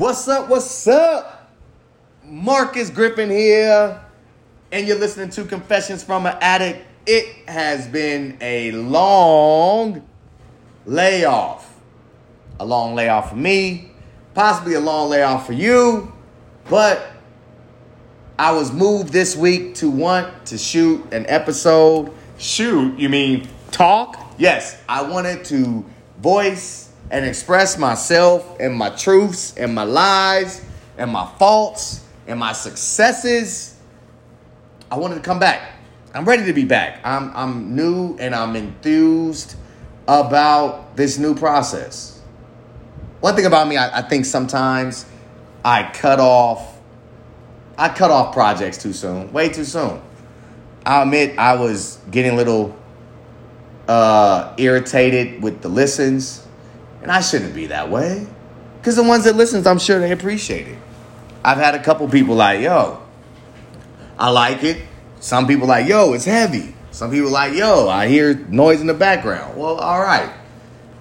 What's up? What's up? Marcus Griffin here, and you're listening to Confessions from an Addict. It has been a long layoff. A long layoff for me, possibly a long layoff for you, but I was moved this week to want to shoot an episode. Shoot, you mean talk? Yes, I wanted to voice and express myself and my truths and my lies and my faults and my successes. I wanted to come back. I'm ready to be back. I'm, I'm new and I'm enthused about this new process. One thing about me, I, I think sometimes I cut off I cut off projects too soon, way too soon. I'll admit I was getting a little uh, irritated with the listens, and I shouldn't be that way. Because the ones that listens, I'm sure they appreciate it. I've had a couple people like, yo, I like it. Some people like, yo, it's heavy. Some people like, yo, I hear noise in the background. Well, all right.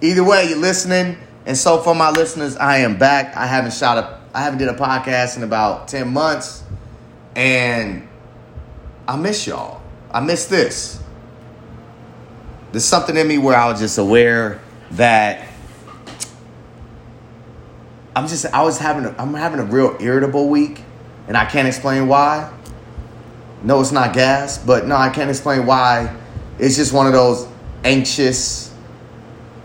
Either way, you're listening. And so for my listeners, I am back. I haven't shot a I haven't did a podcast in about 10 months. And I miss y'all. I miss this. There's something in me where I was just aware that I'm just I was having a, I'm having a real irritable week and I can't explain why. No, it's not gas, but no, I can't explain why. It's just one of those anxious,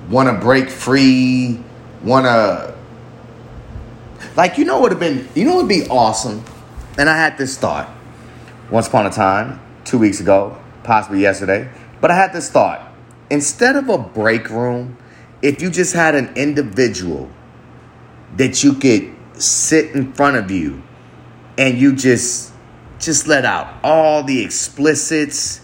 want to break free, want to like you know would have been you know would be awesome and I had this thought once upon a time, two weeks ago, possibly yesterday, but I had this thought. Instead of a break room, if you just had an individual that you could sit in front of you and you just just let out all the explicits,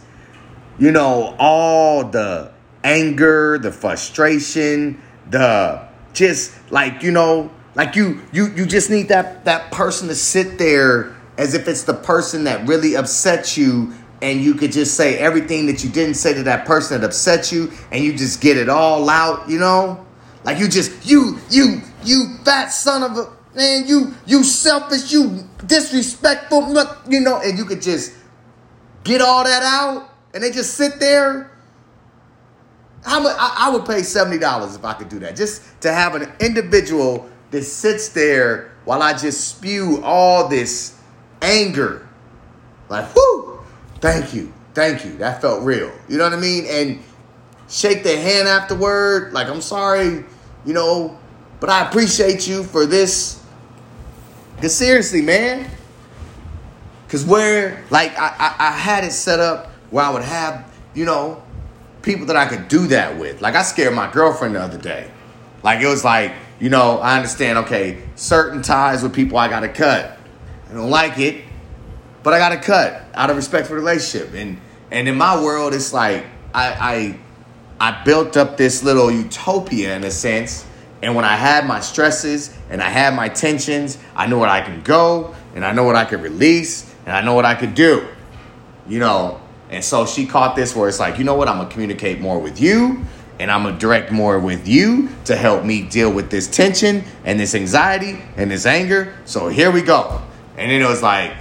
you know, all the anger, the frustration, the just like, you know, like you you you just need that that person to sit there as if it's the person that really upset you and you could just say everything that you didn't say to that person that upset you and you just get it all out, you know? Like you just you you you fat son of a man, you you selfish, you disrespectful, you know, and you could just get all that out and they just sit there. How much I, I would pay $70 if I could do that. Just to have an individual that sits there while I just spew all this anger. Like, whoo, thank you, thank you. That felt real. You know what I mean? And shake their hand afterward. Like, I'm sorry, you know, but I appreciate you for this. Because seriously, man. Because where, like, I, I, I had it set up where I would have, you know, people that I could do that with. Like, I scared my girlfriend the other day. Like, it was like, you know, I understand, okay, certain ties with people I got to cut. I don't like it, but I got to cut out of respect for the relationship. And and in my world, it's like I I I built up this little utopia in a sense. And when I had my stresses and I had my tensions, I know what I can go and I know what I can release and I know what I could do. You know, and so she caught this where it's like, you know what, I'm gonna communicate more with you and I'm gonna direct more with you to help me deal with this tension and this anxiety and this anger. So here we go. And then it was like,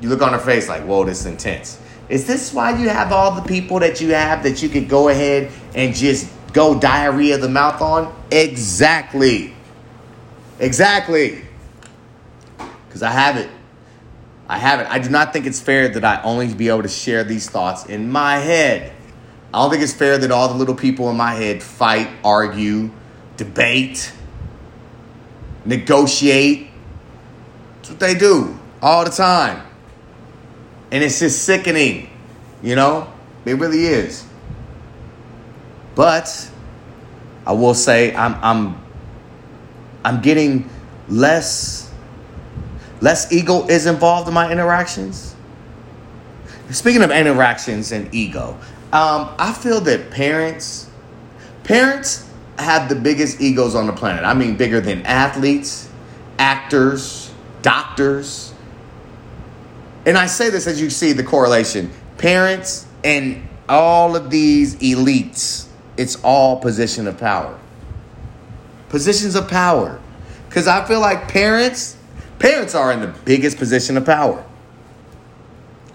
you look on her face like, whoa, this is intense. Is this why you have all the people that you have that you could go ahead and just go diarrhea the mouth on? Exactly. Exactly. Because I have it. I have it. I do not think it's fair that I only be able to share these thoughts in my head. I don't think it's fair that all the little people in my head fight, argue, debate, negotiate, that's what they do all the time. And it's just sickening, you know? It really is. But I will say I'm I'm I'm getting less less ego is involved in my interactions. Speaking of interactions and ego, um, I feel that parents parents have the biggest egos on the planet. I mean bigger than athletes, actors, doctors. And I say this as you see the correlation parents and all of these elites, it's all position of power. Positions of power. Because I feel like parents, parents are in the biggest position of power.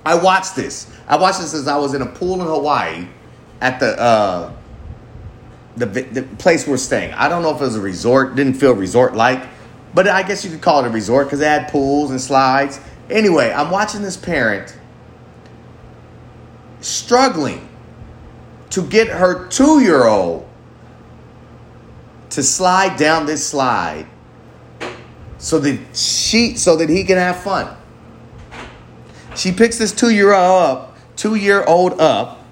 I watched this. I watched this as I was in a pool in Hawaii at the uh, the, the place we're staying. I don't know if it was a resort. Didn't feel resort like, but I guess you could call it a resort because they had pools and slides. Anyway, I'm watching this parent struggling to get her two year old to slide down this slide so that she so that he can have fun. She picks this two year old up, two year old up,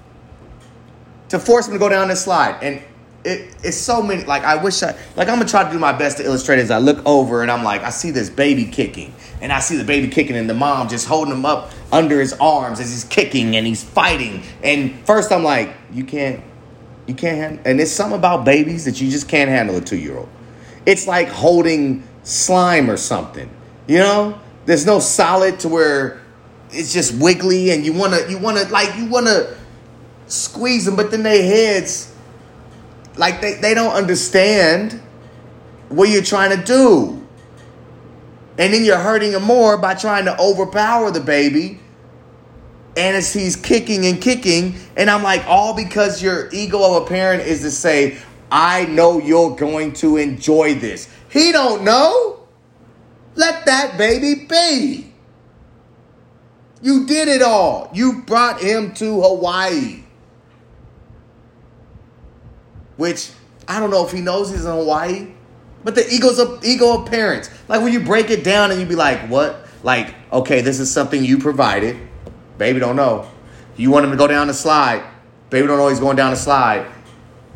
to force him to go down this slide. And it, it's so many like I wish I like I'm gonna try to do my best to illustrate as I look over and I'm like, I see this baby kicking, and I see the baby kicking and the mom just holding him up under his arms as he's kicking and he's fighting. And first I'm like, you can't you can't handle and it's something about babies that you just can't handle a two year old. It's like holding slime or something. You know? There's no solid to where it's just wiggly and you wanna you wanna like you wanna squeeze them, but then their heads like they, they don't understand what you're trying to do. And then you're hurting him more by trying to overpower the baby. And as he's kicking and kicking, and I'm like, all because your ego of a parent is to say, I know you're going to enjoy this. He don't know. Let that baby be. You did it all. You brought him to Hawaii. Which I don't know if he knows he's in Hawaii. But the ego's a ego of parents. Like when you break it down and you be like, what? Like, okay, this is something you provided. Baby don't know. You want him to go down the slide. Baby don't know he's going down the slide.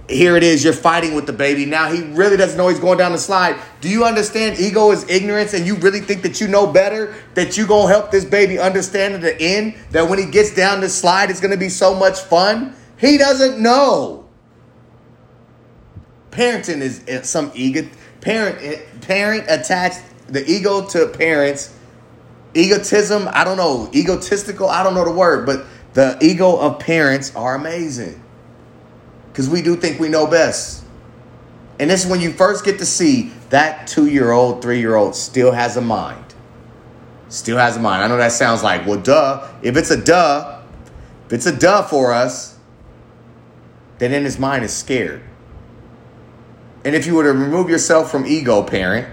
Here it is, you're fighting with the baby. Now he really doesn't know he's going down the slide. Do you understand ego is ignorance and you really think that you know better? That you gonna help this baby understand at the end that when he gets down the slide, it's gonna be so much fun? He doesn't know. Parenting is uh, some ego parent eh, parent attached the ego to parents. Egotism i don't know egotistical i don't know the word but the ego of parents are amazing. Because we do think we know best. And this is when you first get to see that two-year-old three-year-old still has a mind. Still has a mind. I know that sounds like well duh. If it's a duh if it's a duh for us then in his mind is scared and if you were to remove yourself from ego, parent,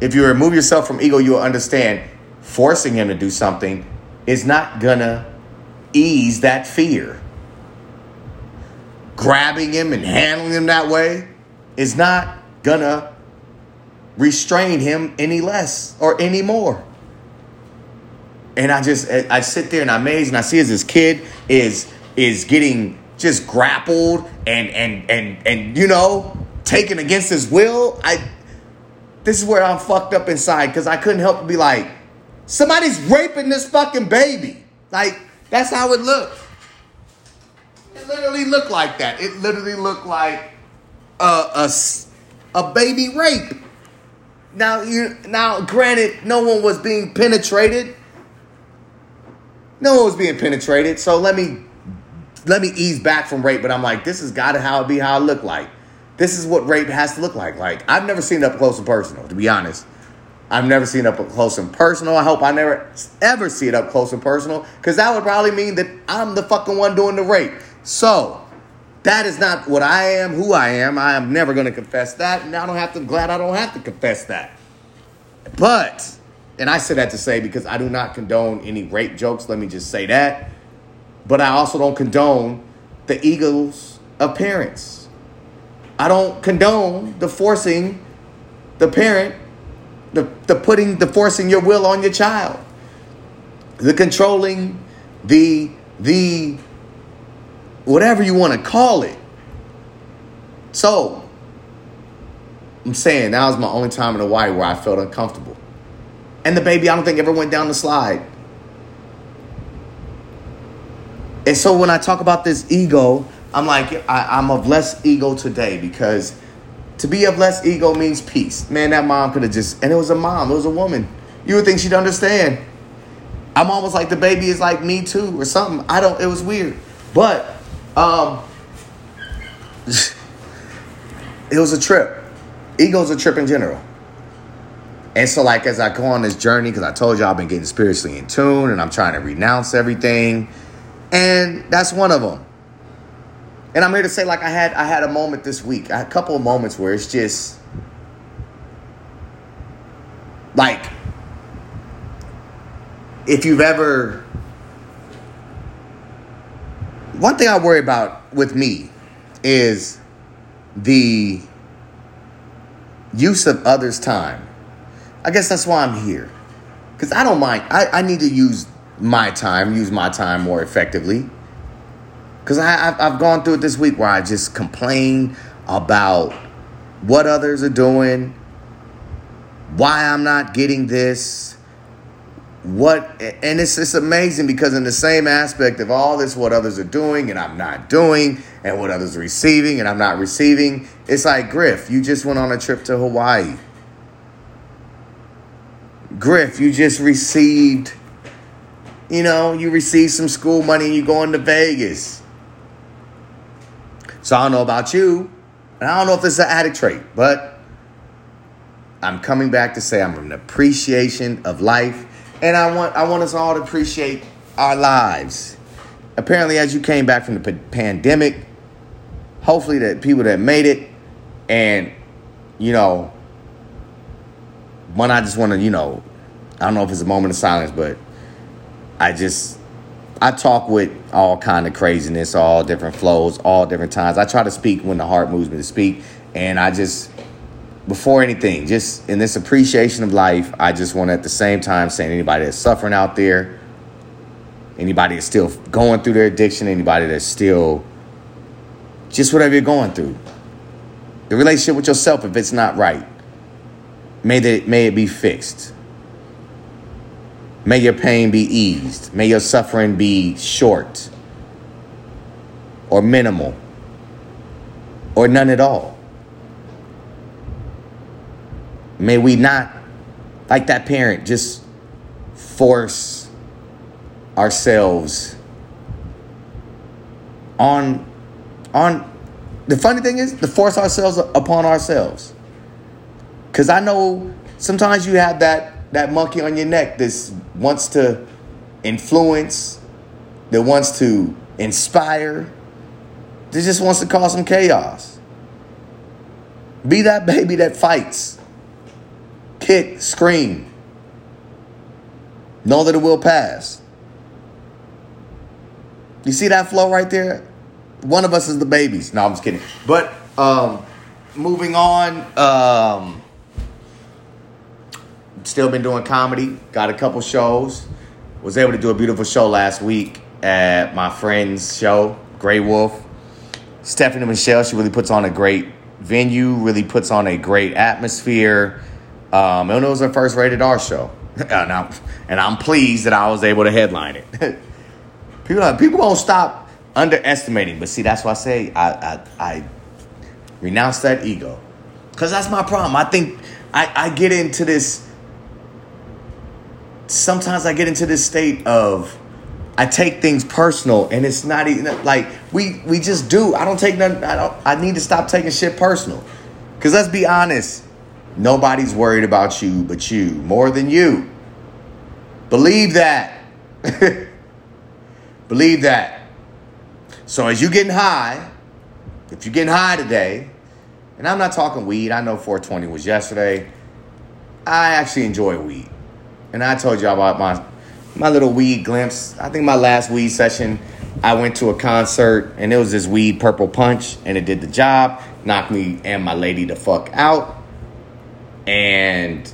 if you remove yourself from ego, you'll understand forcing him to do something is not gonna ease that fear. Grabbing him and handling him that way is not gonna restrain him any less or any more. And I just I sit there and I'm amazed and I see as this kid is is getting just grappled and and and and you know taken against his will. I this is where I'm fucked up inside because I couldn't help but be like, somebody's raping this fucking baby. Like that's how it looked. It literally looked like that. It literally looked like a a, a baby rape. Now you now granted no one was being penetrated. No one was being penetrated. So let me let me ease back from rape, but I'm like, this has got to how it be how it look like. This is what rape has to look like. Like I've never seen it up close and personal, to be honest. I've never seen up close and personal. I hope I never ever see it up close and personal, because that would probably mean that I'm the fucking one doing the rape. So that is not what I am, who I am. I am never going to confess that, and I don't have to. Glad I don't have to confess that. But, and I say that to say because I do not condone any rape jokes. Let me just say that. But I also don't condone the egos of parents. I don't condone the forcing the parent, the, the putting, the forcing your will on your child, the controlling, the, the, whatever you want to call it. So, I'm saying that was my only time in Hawaii where I felt uncomfortable. And the baby, I don't think ever went down the slide. And so when I talk about this ego, I'm like, I, am of less ego today because to be of less ego means peace. Man, that mom could have just, and it was a mom, it was a woman. You would think she'd understand. I'm almost like the baby is like me too or something. I don't, it was weird. But, um, it was a trip. Ego's a trip in general. And so, like, as I go on this journey, because I told you I've been getting spiritually in tune and I'm trying to renounce everything. And that's one of them. And I'm here to say, like, I had I had a moment this week, a couple of moments where it's just like if you've ever one thing I worry about with me is the use of others' time. I guess that's why I'm here. Because I don't mind. I, I need to use my time, use my time more effectively. Because I've, I've gone through it this week where I just complain about what others are doing, why I'm not getting this, what and it's it's amazing because in the same aspect of all this what others are doing and I'm not doing and what others are receiving and I'm not receiving it's like Griff you just went on a trip to Hawaii Griff you just received you know you receive some school money and you're going to Vegas so I don't know about you and I don't know if this is an addict trait but I'm coming back to say I'm an appreciation of life and I want I want us all to appreciate our lives. Apparently, as you came back from the pandemic, hopefully that people that made it, and you know, one I just want to you know, I don't know if it's a moment of silence, but I just I talk with all kind of craziness, all different flows, all different times. I try to speak when the heart moves me to speak, and I just before anything, just in this appreciation of life, I just want to at the same time say anybody that's suffering out there, anybody that's still going through their addiction, anybody that's still just whatever you're going through. The relationship with yourself, if it's not right, may, that, may it be fixed. May your pain be eased. May your suffering be short or minimal or none at all. May we not, like that parent, just force ourselves on on the funny thing is to force ourselves upon ourselves because i know sometimes you have that that monkey on your neck that wants to influence that wants to inspire that just wants to cause some chaos be that baby that fights kick, scream. Know that it will pass. You see that flow right there? One of us is the babies. No, I'm just kidding. But um, moving on, um, still been doing comedy. Got a couple shows. Was able to do a beautiful show last week at my friend's show, Grey Wolf. Stephanie Michelle, she really puts on a great venue, really puts on a great atmosphere. Um, and it was our first rated R show. and, I'm, and I'm pleased that I was able to headline it. people, people won't stop underestimating, but see, that's why I say I, I, I renounce that ego. Because that's my problem. I think I, I get into this, sometimes I get into this state of, I take things personal and it's not even like we we just do. I don't take nothing. I don't. I need to stop taking shit personal. Cause let's be honest, Nobody's worried about you but you, more than you. Believe that. Believe that. So as you getting high, if you're getting high today, and I'm not talking weed, I know 420 was yesterday. I actually enjoy weed. And I told y'all about my my little weed glimpse. I think my last weed session, I went to a concert and it was this weed purple punch and it did the job, knocked me and my lady the fuck out. And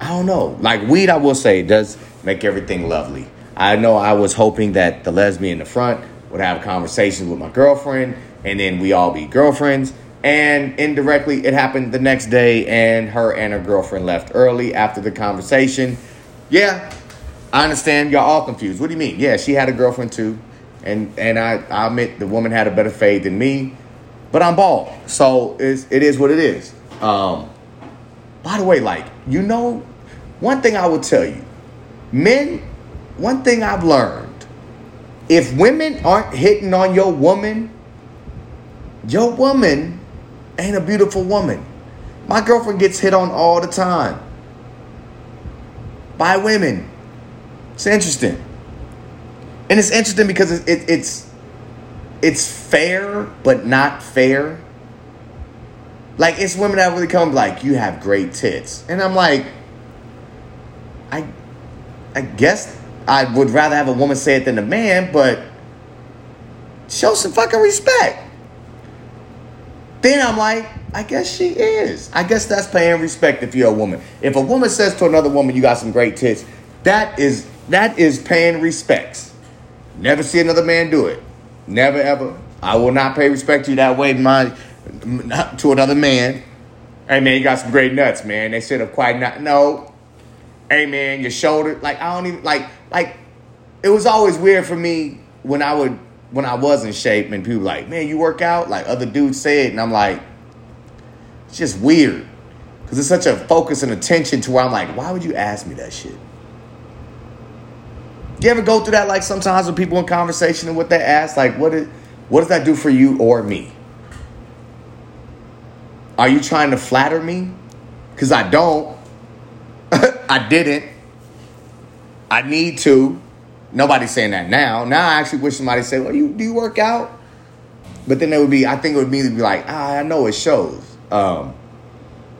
I don't know. Like weed, I will say, does make everything lovely. I know I was hoping that the lesbian in the front would have conversations with my girlfriend, and then we all be girlfriends. And indirectly, it happened the next day, and her and her girlfriend left early after the conversation. Yeah, I understand. Y'all all confused. What do you mean? Yeah, she had a girlfriend too, and and I, I admit the woman had a better fade than me, but I'm bald, so it's, it is what it is. Um, by the way, like, you know, one thing I will tell you men, one thing I've learned if women aren't hitting on your woman, your woman ain't a beautiful woman. My girlfriend gets hit on all the time. by women. It's interesting, and it's interesting because it, it, it's it's fair but not fair. Like it's women that really come like you have great tits, and I'm like, I, I guess I would rather have a woman say it than a man, but show some fucking respect. Then I'm like, I guess she is. I guess that's paying respect if you're a woman. If a woman says to another woman, "You got some great tits," that is that is paying respects. Never see another man do it. Never ever. I will not pay respect to you that way, my to another man. Hey man, you got some great nuts, man. They should have quite not. No. Hey man, your shoulder. Like I don't even like like. It was always weird for me when I would when I was in shape and people like, man, you work out? Like other dudes say it, and I'm like, it's just weird. Because it's such a focus and attention to where I'm like, why would you ask me that shit? You ever go through that like sometimes with people in conversation and what they ask, like, what, is, what does that do for you or me? Are you trying to flatter me? Because I don't. I didn't. I need to. Nobody's saying that now. Now I actually wish somebody said, "Well, you do you work out?" But then it would be, I think it would immediately be like, ah, I know it shows. Um,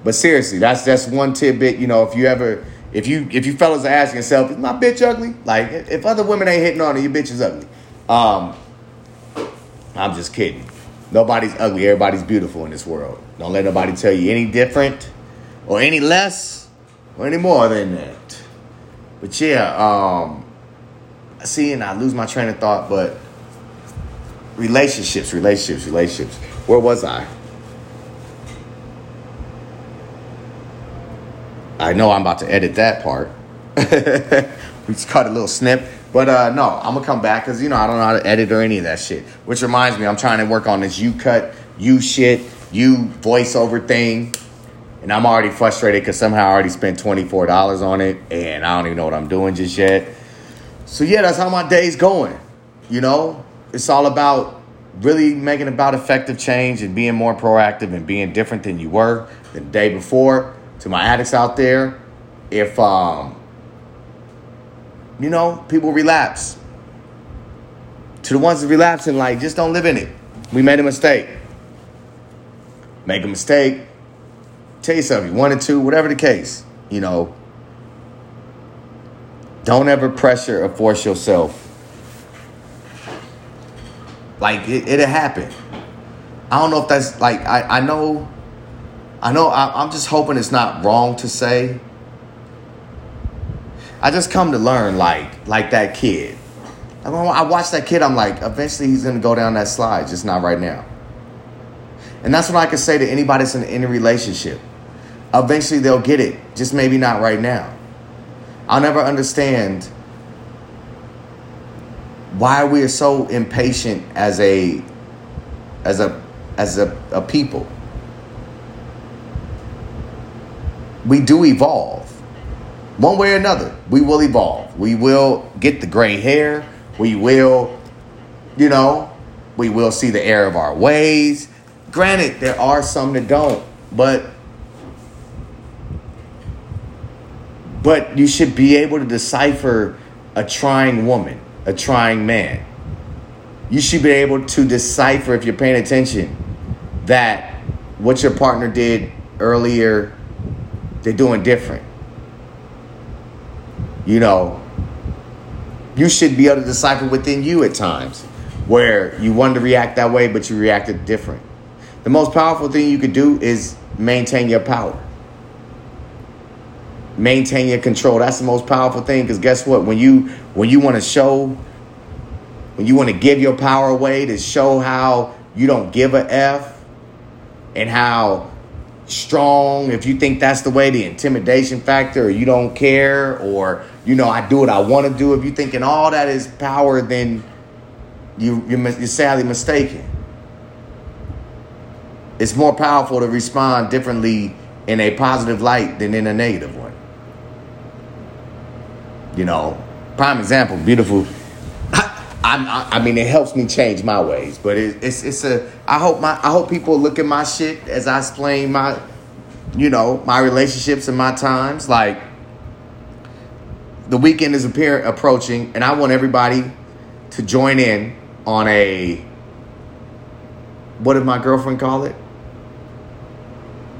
but seriously, that's that's one tidbit. You know, if you ever, if you if you fellas are asking yourself, is my bitch ugly? Like, if other women ain't hitting on her, your bitch is ugly. Um, I'm just kidding. Nobody's ugly. Everybody's beautiful in this world. Don't let nobody tell you any different or any less or any more than that. But yeah, um, see, and I lose my train of thought, but relationships, relationships, relationships. Where was I? I know I'm about to edit that part. we just cut a little snip. But uh, no, I'm gonna come back because you know I don't know how to edit or any of that shit. Which reminds me, I'm trying to work on this you cut, you shit, you voiceover thing, and I'm already frustrated because somehow I already spent twenty four dollars on it, and I don't even know what I'm doing just yet. So yeah, that's how my day's going. You know, it's all about really making about effective change and being more proactive and being different than you were the day before. To my addicts out there, if um, you know, people relapse. To the ones that relapse and like, just don't live in it. We made a mistake. Make a mistake. Tell you something, one or two, whatever the case, you know, don't ever pressure or force yourself. Like it, it'll happen. I don't know if that's like I, I know I know I, I'm just hoping it's not wrong to say. I just come to learn like like that kid. I, I watch that kid, I'm like, eventually he's gonna go down that slide, just not right now. And that's what I can say to anybody that's in any relationship. Eventually they'll get it, just maybe not right now. I'll never understand why we are so impatient as a as a as a, a people. We do evolve. One way or another, we will evolve. We will get the gray hair. We will, you know, we will see the error of our ways. Granted, there are some that don't, but But you should be able to decipher a trying woman, a trying man. You should be able to decipher, if you're paying attention, that what your partner did earlier, they're doing different. You know, you should be able to decipher within you at times where you wanted to react that way, but you reacted different. The most powerful thing you could do is maintain your power maintain your control. That's the most powerful thing because guess what? When you when you want to show when you want to give your power away to show how you don't give a F and how strong if you think that's the way the intimidation factor or you don't care or you know I do what I want to do if you thinking all that is power then you you're, you're sadly mistaken it's more powerful to respond differently in a positive light than in a negative one you know, prime example, beautiful. I, I, mean, it helps me change my ways, but it, it's it's a. I hope my I hope people look at my shit as I explain my, you know, my relationships and my times. Like, the weekend is appear, approaching, and I want everybody to join in on a what did my girlfriend call it?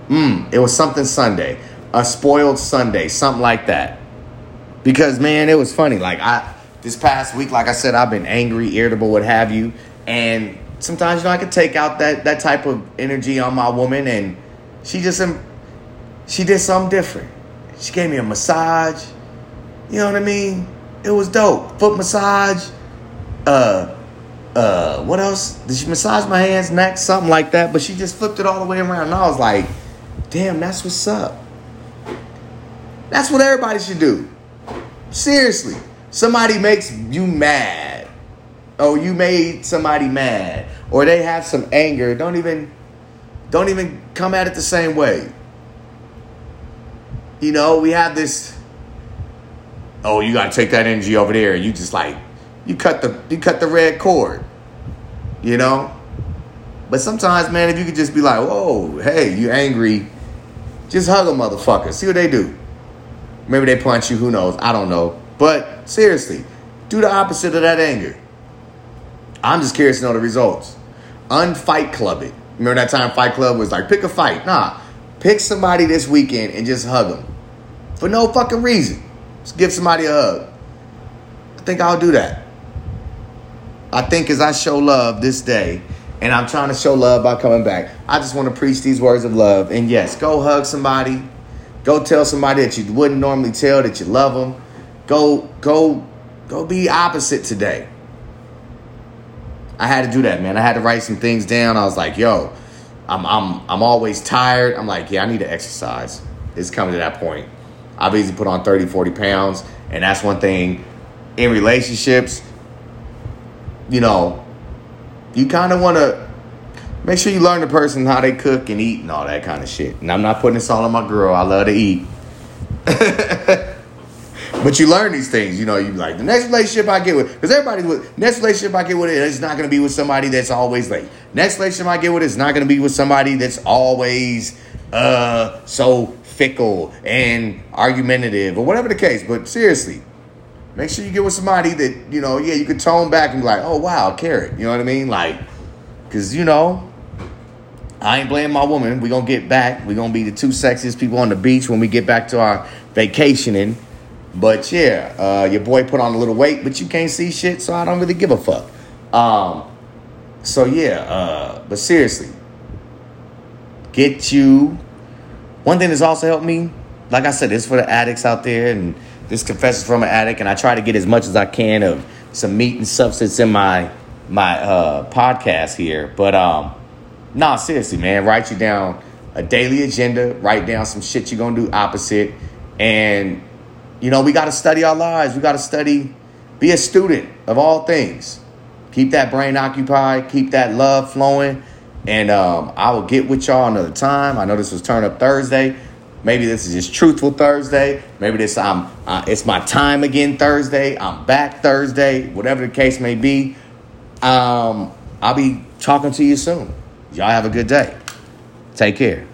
Mm, it was something Sunday, a spoiled Sunday, something like that. Because man, it was funny. Like I this past week, like I said, I've been angry, irritable, what have you, and sometimes you know I could take out that that type of energy on my woman, and she just she did something different. She gave me a massage. You know what I mean? It was dope. Foot massage. Uh, uh, what else? Did she massage my hands, neck, something like that? But she just flipped it all the way around, and I was like, damn, that's what's up. That's what everybody should do. Seriously. Somebody makes you mad. Oh, you made somebody mad. Or they have some anger. Don't even don't even come at it the same way. You know, we have this oh, you gotta take that energy over there, and you just like you cut the you cut the red cord. You know? But sometimes, man, if you could just be like, whoa, hey, you angry, just hug a motherfucker. See what they do. Maybe they punch you, who knows? I don't know. But seriously, do the opposite of that anger. I'm just curious to know the results. Unfight club it. Remember that time Fight Club was like, pick a fight. Nah, pick somebody this weekend and just hug them. For no fucking reason. Just give somebody a hug. I think I'll do that. I think as I show love this day, and I'm trying to show love by coming back, I just want to preach these words of love. And yes, go hug somebody. Go tell somebody that you wouldn't normally tell that you love them. Go, go, go be opposite today. I had to do that, man. I had to write some things down. I was like, yo, I'm I'm I'm always tired. I'm like, yeah, I need to exercise. It's coming to that point. I've easily put on 30, 40 pounds. And that's one thing in relationships, you know, you kind of want to make sure you learn the person how they cook and eat and all that kind of shit. And I'm not putting this all on my girl. I love to eat. but you learn these things, you know. You like the next relationship I get with, because everybody's with next relationship I get with it is not going to be with somebody that's always late. Next relationship I get with is not going to be with somebody that's always uh so fickle and argumentative or whatever the case. But seriously, make sure you get with somebody that you know. Yeah, you could tone back and be like, oh wow, carrot. You know what I mean? Like, because you know. I ain't blaming my woman. we going to get back. we going to be the two sexiest people on the beach when we get back to our vacationing. But yeah, uh, your boy put on a little weight, but you can't see shit, so I don't really give a fuck. Um, so yeah, uh, but seriously, get you. One thing that's also helped me, like I said, this for the addicts out there, and this confesses from an addict, and I try to get as much as I can of some meat and substance in my my uh, podcast here. But um, nah, seriously, man, write you down a daily agenda. Write down some shit you're gonna do opposite, and you know, we got to study our lives. We got to study, be a student of all things. Keep that brain occupied, keep that love flowing. And um, I will get with y'all another time. I know this was Turn Up Thursday. Maybe this is just Truthful Thursday. Maybe this I'm uh, it's my time again Thursday. I'm back Thursday. Whatever the case may be. Um, I'll be talking to you soon. Y'all have a good day. Take care.